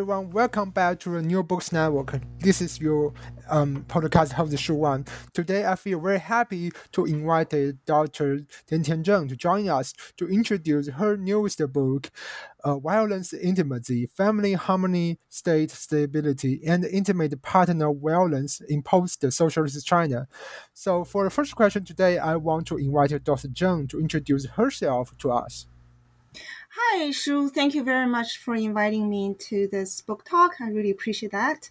Everyone. Welcome back to the New Books Network. This is your um, podcast host, Shu Wan. Today, I feel very happy to invite Dr. Tiantian Zheng to join us to introduce her newest book, uh, Violence Intimacy Family Harmony, State Stability, and Intimate Partner Violence in Post Socialist China. So, for the first question today, I want to invite Dr. Zheng to introduce herself to us. Hi, Shu. Thank you very much for inviting me to this book talk. I really appreciate that.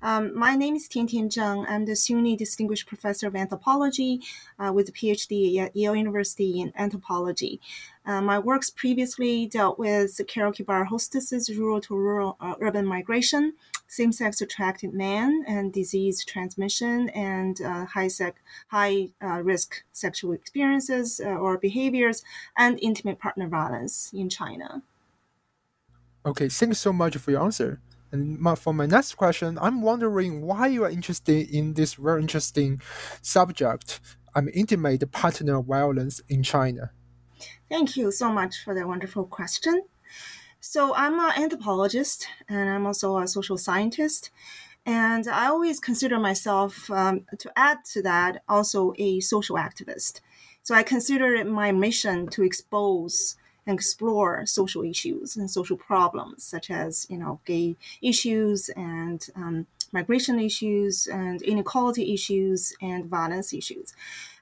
Um, my name is Tian Zheng. I'm the SUNY Distinguished Professor of Anthropology uh, with a PhD at Yale University in Anthropology. Uh, my works previously dealt with karaoke bar hostesses, rural to rural uh, urban migration, same sex attracted men, and disease transmission, and uh, high, sec- high uh, risk sexual experiences uh, or behaviors, and intimate partner violence in China. Okay, thanks so much for your answer. And my, for my next question, I'm wondering why you are interested in this very interesting subject. I mean, intimate partner violence in China. Thank you so much for that wonderful question. So, I'm an anthropologist and I'm also a social scientist. And I always consider myself, um, to add to that, also a social activist. So, I consider it my mission to expose and explore social issues and social problems, such as, you know, gay issues and um, migration issues and inequality issues and violence issues.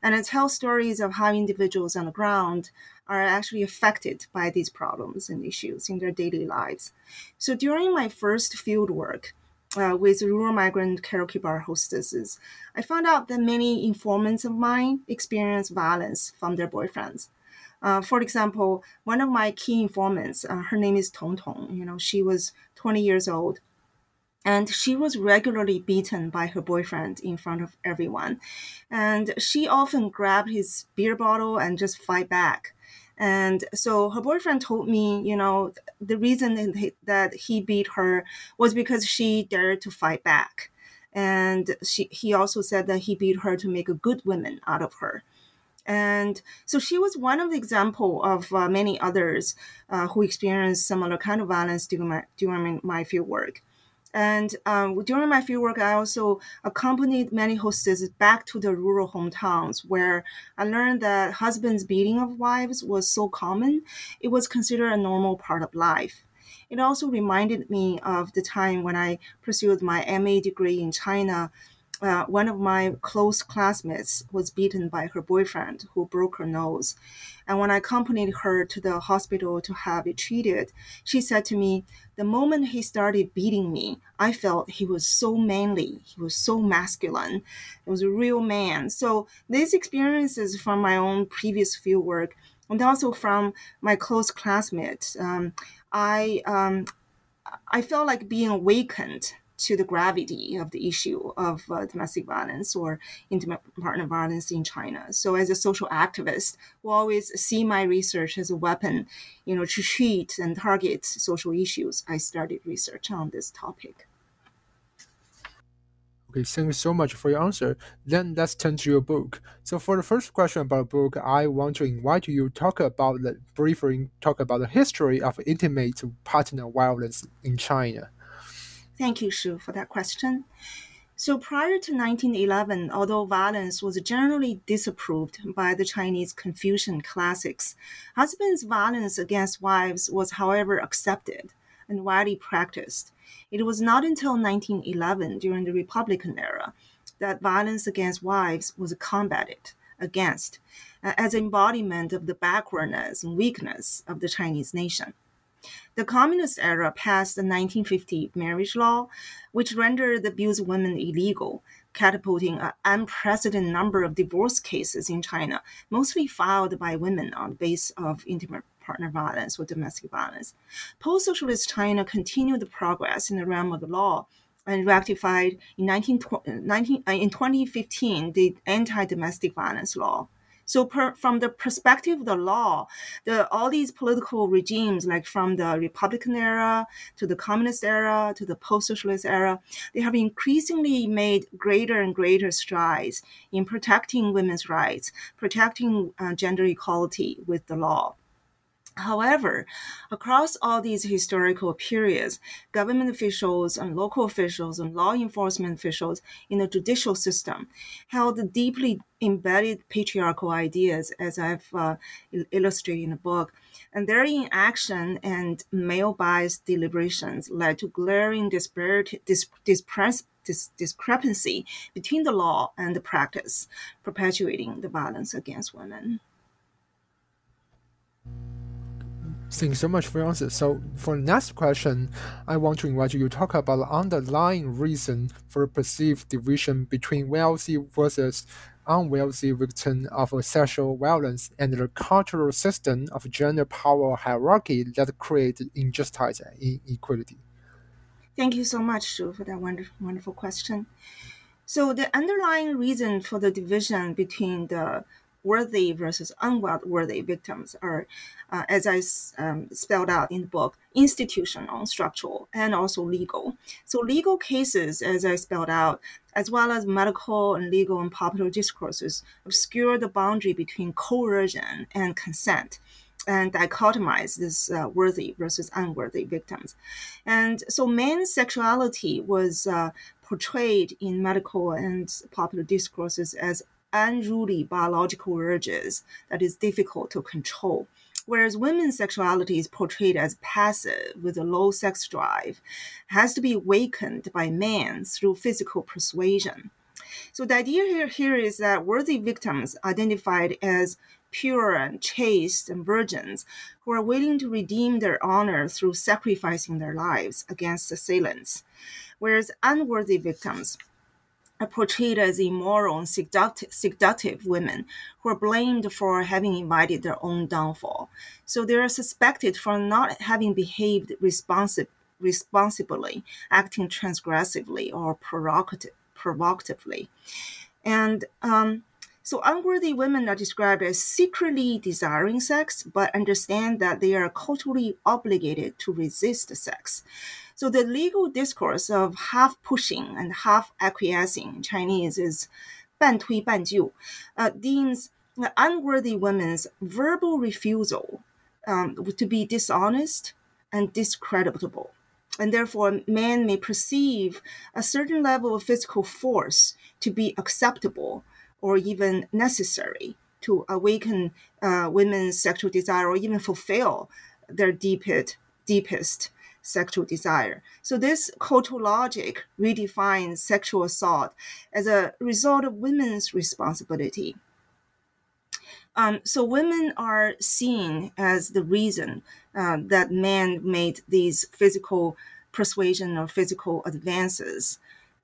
And I tell stories of how individuals on the ground are actually affected by these problems and issues in their daily lives. So during my first field work, uh, with rural migrant bar hostesses, I found out that many informants of mine experience violence from their boyfriends. Uh, for example, one of my key informants, uh, her name is Tong Tong. You know, she was 20 years old, and she was regularly beaten by her boyfriend in front of everyone. And she often grabbed his beer bottle and just fight back. And so her boyfriend told me, you know, the reason that he beat her was because she dared to fight back. And she, he also said that he beat her to make a good woman out of her. And so she was one of the example of uh, many others uh, who experienced similar kind of violence during my, during my field work. And um, during my fieldwork, I also accompanied many hostesses back to their rural hometowns where I learned that husbands beating of wives was so common, it was considered a normal part of life. It also reminded me of the time when I pursued my MA degree in China uh, one of my close classmates was beaten by her boyfriend who broke her nose. And when I accompanied her to the hospital to have it treated, she said to me, The moment he started beating me, I felt he was so manly. He was so masculine. He was a real man. So these experiences from my own previous field work and also from my close classmates, um, I, um, I felt like being awakened to the gravity of the issue of uh, domestic violence or intimate partner violence in China. So, as a social activist, who always see my research as a weapon, you know, to treat and target social issues, I started research on this topic. Okay, thank you so much for your answer. Then let's turn to your book. So for the first question about the book, I want to invite you to talk about the briefly talk about the history of intimate partner violence in China. Thank you, Shu, for that question. So prior to 1911, although violence was generally disapproved by the Chinese Confucian classics, husbands' violence against wives was, however, accepted and widely practiced. It was not until 1911, during the Republican era, that violence against wives was combated against uh, as embodiment of the backwardness and weakness of the Chinese nation. The communist era passed the 1950 marriage law, which rendered the abuse of women illegal, catapulting an unprecedented number of divorce cases in China, mostly filed by women on the basis of intimate partner violence or domestic violence. Post socialist China continued the progress in the realm of the law and ratified in, 19, 19, uh, in 2015 the anti domestic violence law. So, per, from the perspective of the law, the, all these political regimes, like from the Republican era to the communist era to the post socialist era, they have increasingly made greater and greater strides in protecting women's rights, protecting uh, gender equality with the law. However, across all these historical periods, government officials and local officials and law enforcement officials in the judicial system held deeply embedded patriarchal ideas, as I've uh, illustrated in the book. And their inaction and male biased deliberations led to glaring disparity, dis, dis, discrepancy between the law and the practice, perpetuating the violence against women. Thank you so much for your answer. So for the next question, I want to invite you to talk about the underlying reason for perceived division between wealthy versus unwealthy victims of sexual violence and the cultural system of gender power hierarchy that create injustice and inequality. Thank you so much, Shu, for that wonderful, wonderful question. So the underlying reason for the division between the worthy versus unworthy victims are, uh, as I um, spelled out in the book, institutional, structural, and also legal. So, legal cases, as I spelled out, as well as medical and legal and popular discourses, obscure the boundary between coercion and consent and dichotomize this uh, worthy versus unworthy victims. And so men's sexuality was uh, portrayed in medical and popular discourses as unruly biological urges that is difficult to control. Whereas women's sexuality is portrayed as passive with a low sex drive, has to be awakened by men through physical persuasion. So the idea here, here is that worthy victims identified as pure and chaste and virgins who are willing to redeem their honor through sacrificing their lives against assailants, whereas unworthy victims are portrayed as immoral and seductive, seductive women who are blamed for having invited their own downfall. So they are suspected for not having behaved responsi- responsibly, acting transgressively or provocative, provocatively. And um, so unworthy women are described as secretly desiring sex, but understand that they are culturally obligated to resist sex. So the legal discourse of half pushing and half acquiescing in Chinese is 半推半就, uh, deems unworthy women's verbal refusal um, to be dishonest and discreditable. And therefore, men may perceive a certain level of physical force to be acceptable or even necessary to awaken uh, women's sexual desire or even fulfill their deepest, deepest sexual desire. So this cultural logic redefines sexual assault as a result of women's responsibility. Um, so women are seen as the reason uh, that men made these physical persuasion or physical advances.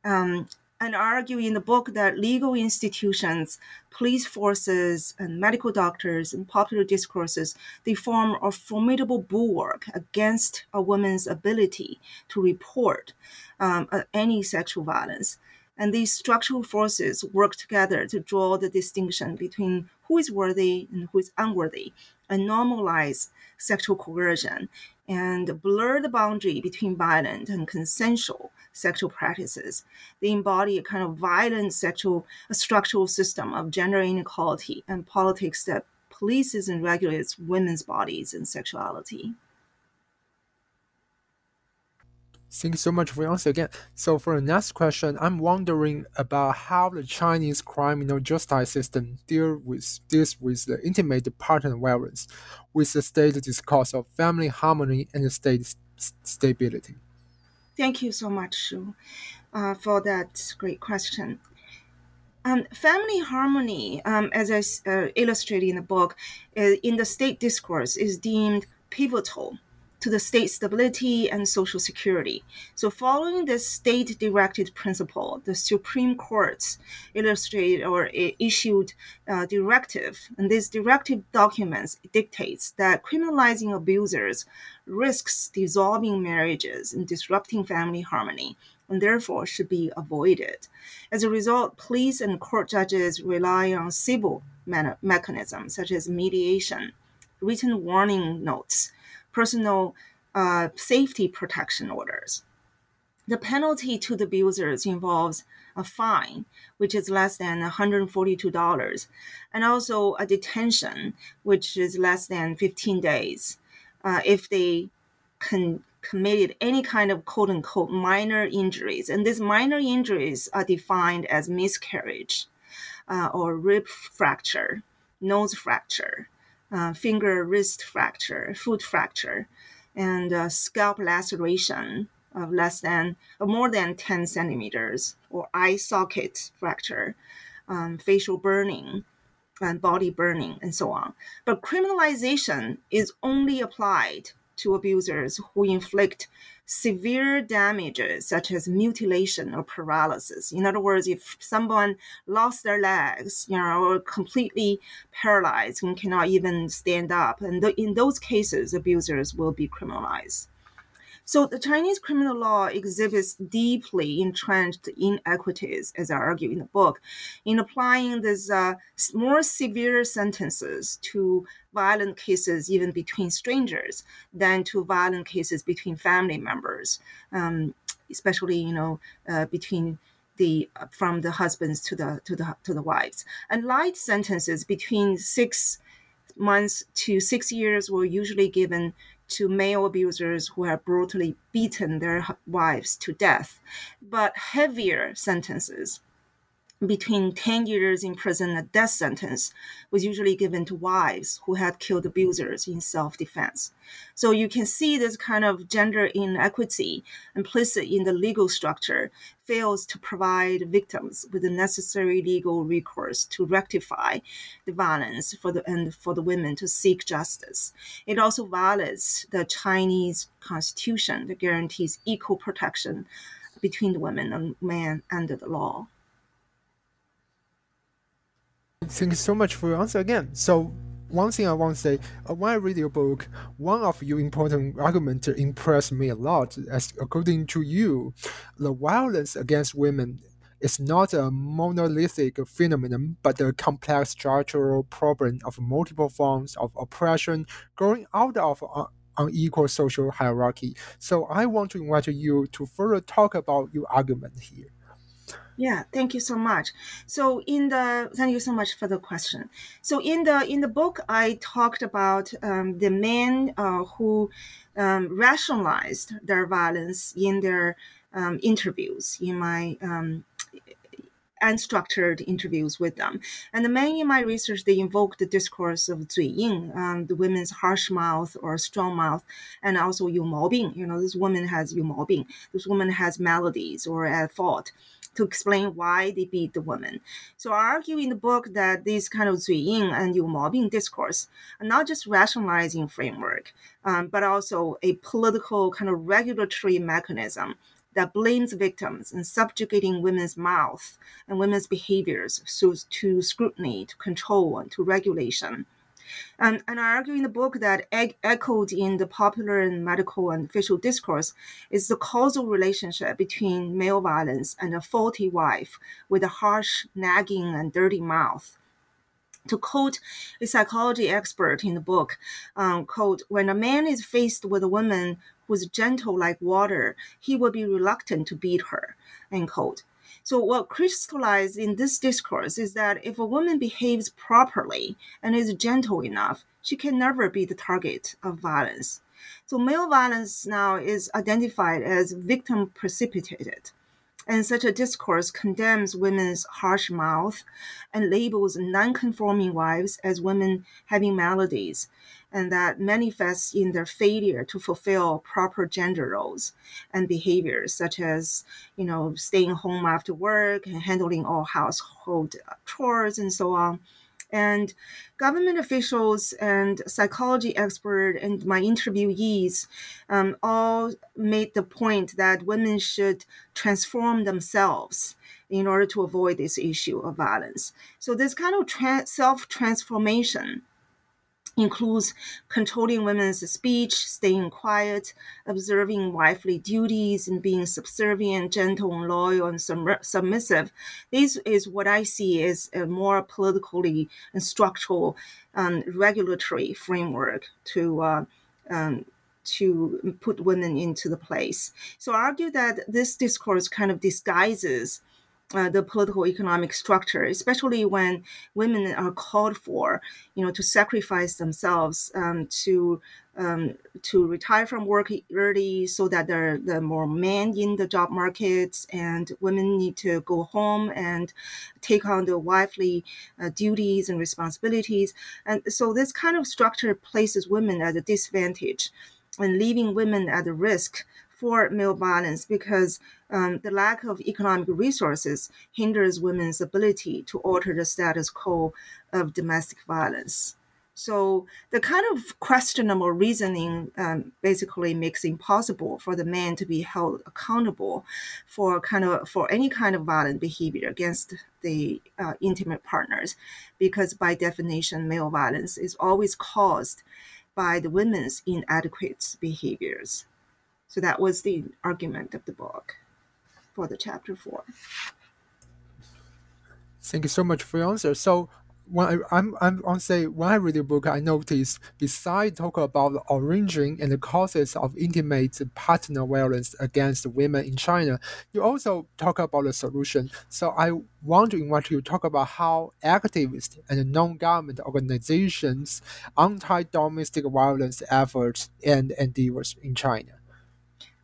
Um, and argue in the book that legal institutions, police forces, and medical doctors and popular discourses they form a formidable bulwark against a woman's ability to report um, any sexual violence. And these structural forces work together to draw the distinction between who is worthy and who is unworthy, and normalize sexual coercion and blur the boundary between violent and consensual sexual practices. They embody a kind of violent sexual structural system of gender inequality and politics that polices and regulates women's bodies and sexuality. Thank you so much for your answer again. So for the next question, I'm wondering about how the Chinese criminal justice system deal with deals with the intimate partner violence, with the state discourse of family harmony and state stability. Thank you so much, Shu, uh, for that great question. Um, family harmony, um, as I uh, illustrated in the book, uh, in the state discourse is deemed pivotal to the state stability and social security. So, following this state directed principle, the Supreme Courts illustrated or issued a directive, and this directive documents dictates that criminalizing abusers risks dissolving marriages and disrupting family harmony and therefore should be avoided. As a result, police and court judges rely on civil mechanisms such as mediation, written warning notes, personal uh, safety protection orders. The penalty to the abusers involves a fine, which is less than $142, and also a detention, which is less than 15 days, uh, if they con- committed any kind of quote unquote minor injuries. And these minor injuries are defined as miscarriage uh, or rib fracture, nose fracture, uh, finger wrist fracture, foot fracture, and uh, scalp laceration of less than or more than 10 centimeters, or eye socket fracture, um, facial burning, and body burning, and so on. But criminalization is only applied to abusers who inflict severe damages such as mutilation or paralysis. In other words, if someone lost their legs, you know, or completely paralyzed and cannot even stand up, and th- in those cases, abusers will be criminalized. So the Chinese criminal law exhibits deeply entrenched inequities, as I argue in the book, in applying these uh, more severe sentences to violent cases even between strangers than to violent cases between family members, um, especially you know uh, between the uh, from the husbands to the to the to the wives. And light sentences between six months to six years were usually given to male abusers who have brutally beaten their wives to death, but heavier sentences between 10 years in prison a death sentence was usually given to wives who had killed abusers in self-defense. So you can see this kind of gender inequity implicit in the legal structure fails to provide victims with the necessary legal recourse to rectify the violence for the and for the women to seek justice. It also violates the chinese constitution that guarantees equal protection between the women and men under the law Thank you so much for your answer again. So one thing I want to say, uh, when I read your book, one of your important arguments impressed me a lot. As according to you, the violence against women is not a monolithic phenomenon, but a complex structural problem of multiple forms of oppression growing out of unequal social hierarchy. So I want to invite you to further talk about your argument here. Yeah, thank you so much. So in the thank you so much for the question. So in the in the book, I talked about um, the men uh, who um, rationalized their violence in their um, interviews in my um, unstructured interviews with them. And the men in my research, they invoke the discourse of Zuiying, um, the women's harsh mouth or strong mouth, and also Yu Maobing. You know, this woman has Yu Maobing. This woman has maladies or at fault to explain why they beat the woman. So I argue in the book that this kind of Zuiying and Yu Maobing discourse are not just rationalizing framework, um, but also a political kind of regulatory mechanism that blames victims and subjugating women's mouth and women's behaviors to scrutiny, to control, and to regulation. And, and I argue in the book that echoed in the popular and medical and official discourse is the causal relationship between male violence and a faulty wife with a harsh, nagging, and dirty mouth. To quote a psychology expert in the book, um, quote, when a man is faced with a woman who's gentle like water, he will be reluctant to beat her, end quote. So what crystallized in this discourse is that if a woman behaves properly and is gentle enough, she can never be the target of violence. So male violence now is identified as victim precipitated and such a discourse condemns women's harsh mouth and labels non-conforming wives as women having maladies and that manifests in their failure to fulfill proper gender roles and behaviors such as you know staying home after work and handling all household chores and so on and government officials and psychology expert and my interviewees um, all made the point that women should transform themselves in order to avoid this issue of violence. So this kind of tra- self transformation includes controlling women's speech, staying quiet, observing wifely duties, and being subservient, gentle, and loyal, and sum- submissive. This is what I see as a more politically and structural um, regulatory framework to. Uh, um, to put women into the place. So I argue that this discourse kind of disguises uh, the political economic structure, especially when women are called for, you know, to sacrifice themselves um, to um, to retire from work early, so that they're the more men in the job markets, and women need to go home and take on the wifely uh, duties and responsibilities, and so this kind of structure places women at a disadvantage, and leaving women at risk for male violence because um, the lack of economic resources hinders women's ability to alter the status quo of domestic violence. So the kind of questionable reasoning um, basically makes it impossible for the man to be held accountable for kind of for any kind of violent behavior against the uh, intimate partners, because by definition, male violence is always caused by the women's inadequate behaviors. So that was the argument of the book for the chapter four. Thank you so much for your answer. So when I, I'm I'm on say when I read the book, I noticed besides talk about the origin and the causes of intimate partner violence against women in China, you also talk about the solution. So I want to invite you talk about how activists and non-government organizations anti-domestic violence efforts and endeavors in China.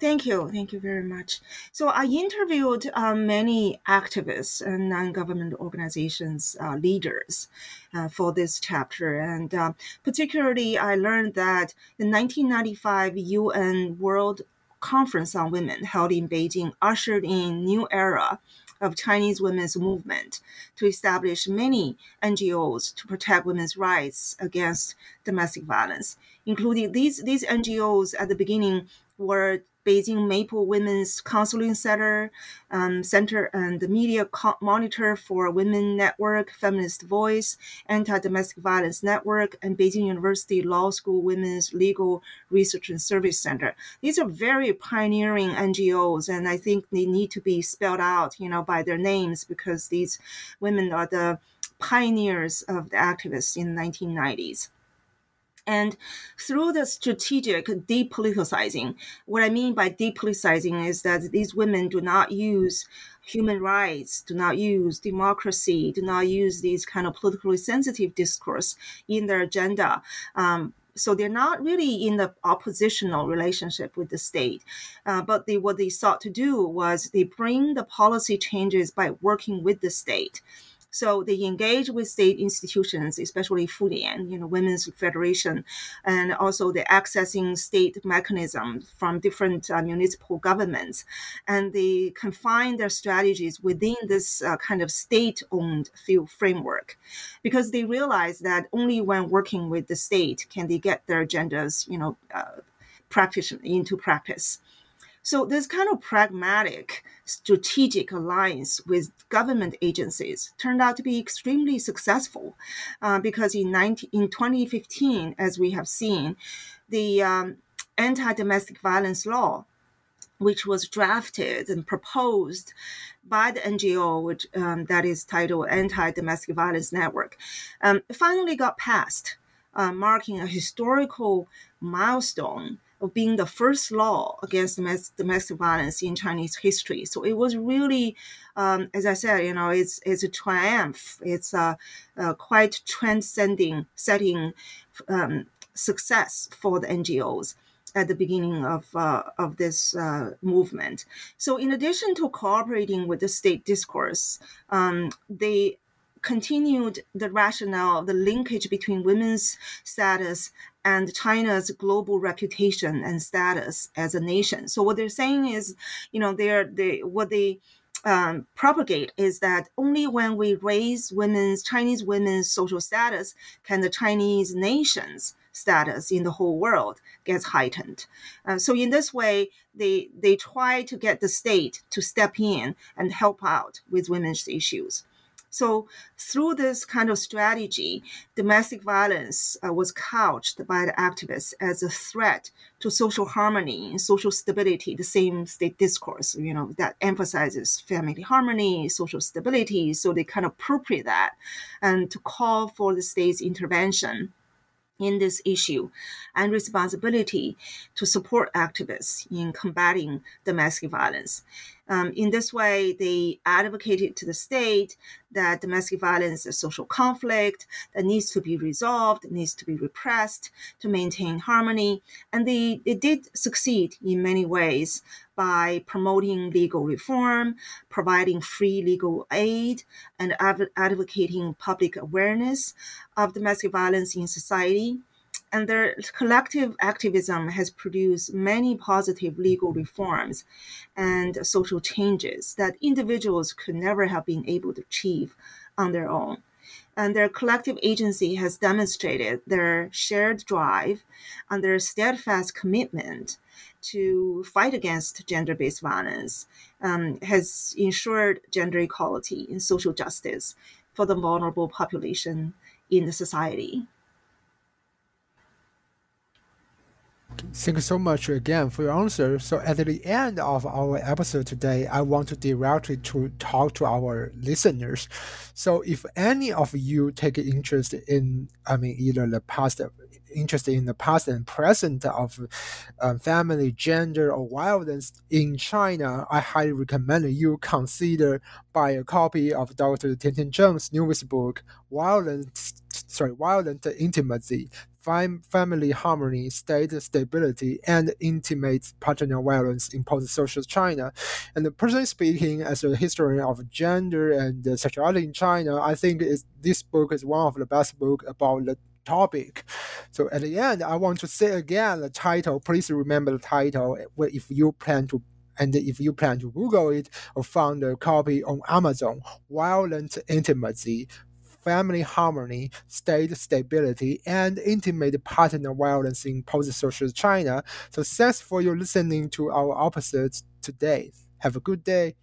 Thank you. Thank you very much. So I interviewed uh, many activists and non-government organizations uh, leaders uh, for this chapter. And uh, particularly, I learned that the 1995 UN World Conference on Women held in Beijing ushered in new era of Chinese women's movement to establish many NGOs to protect women's rights against domestic violence, including these, these NGOs at the beginning were Beijing Maple Women's Counseling Center, um, Center and the Media Co- Monitor for Women Network, Feminist Voice, Anti-Domestic Violence Network, and Beijing University Law School Women's Legal Research and Service Center. These are very pioneering NGOs, and I think they need to be spelled out, you know, by their names because these women are the pioneers of the activists in the 1990s. And through the strategic depoliticizing, what I mean by depoliticizing is that these women do not use human rights, do not use democracy, do not use these kind of politically sensitive discourse in their agenda. Um, so they're not really in the oppositional relationship with the state. Uh, but they, what they sought to do was they bring the policy changes by working with the state. So they engage with state institutions, especially Fulian, you know, Women's Federation, and also the accessing state mechanism from different uh, municipal governments. And they confine their strategies within this uh, kind of state-owned field framework because they realize that only when working with the state can they get their agendas, you know, uh, practice into practice. So this kind of pragmatic strategic alliance with government agencies turned out to be extremely successful uh, because in, 19, in 2015, as we have seen, the um, anti-domestic violence law which was drafted and proposed by the NGO, which um, that is titled Anti-Domestic Violence Network, um, finally got passed, uh, marking a historical milestone of being the first law against domestic violence in Chinese history. So it was really, um, as I said, you know, it's it's a triumph. It's a, a quite transcending setting um, success for the NGOs at the beginning of uh, of this uh, movement. So, in addition to cooperating with the state discourse, um, they continued the rationale, of the linkage between women's status and China's global reputation and status as a nation. So, what they're saying is, you know, they're they what they um, propagate is that only when we raise women's Chinese women's social status can the Chinese nations status in the whole world gets heightened. Uh, so in this way, they they try to get the state to step in and help out with women's issues. So through this kind of strategy, domestic violence uh, was couched by the activists as a threat to social harmony and social stability, the same state discourse, you know, that emphasizes family harmony, social stability. So they kind of appropriate that and to call for the state's intervention in this issue and responsibility to support activists in combating domestic violence. Um, in this way, they advocated to the state that domestic violence is a social conflict that needs to be resolved, needs to be repressed to maintain harmony. And they, they did succeed in many ways by promoting legal reform, providing free legal aid, and advocating public awareness of domestic violence in society and their collective activism has produced many positive legal reforms and social changes that individuals could never have been able to achieve on their own. And their collective agency has demonstrated their shared drive and their steadfast commitment to fight against gender based violence, um, has ensured gender equality and social justice for the vulnerable population in the society. Thank you so much again for your answer. So at the end of our episode today, I want to directly to talk to our listeners. So if any of you take interest in, I mean, either the past, interested in the past and present of um, family, gender, or violence in China, I highly recommend you consider buy a copy of Dr. Tiantian Zheng's newest book, Violence sorry, violent intimacy, fam- family harmony, state stability, and intimate partner violence in post-social China. And personally speaking, as a historian of gender and sexuality in China, I think this book is one of the best books about the topic. So at the end, I want to say again the title. Please remember the title if you plan to and if you plan to Google it or find a copy on Amazon, Violent Intimacy family harmony, state stability, and intimate partner violence in post-social China. So thanks for your listening to our episodes today. Have a good day.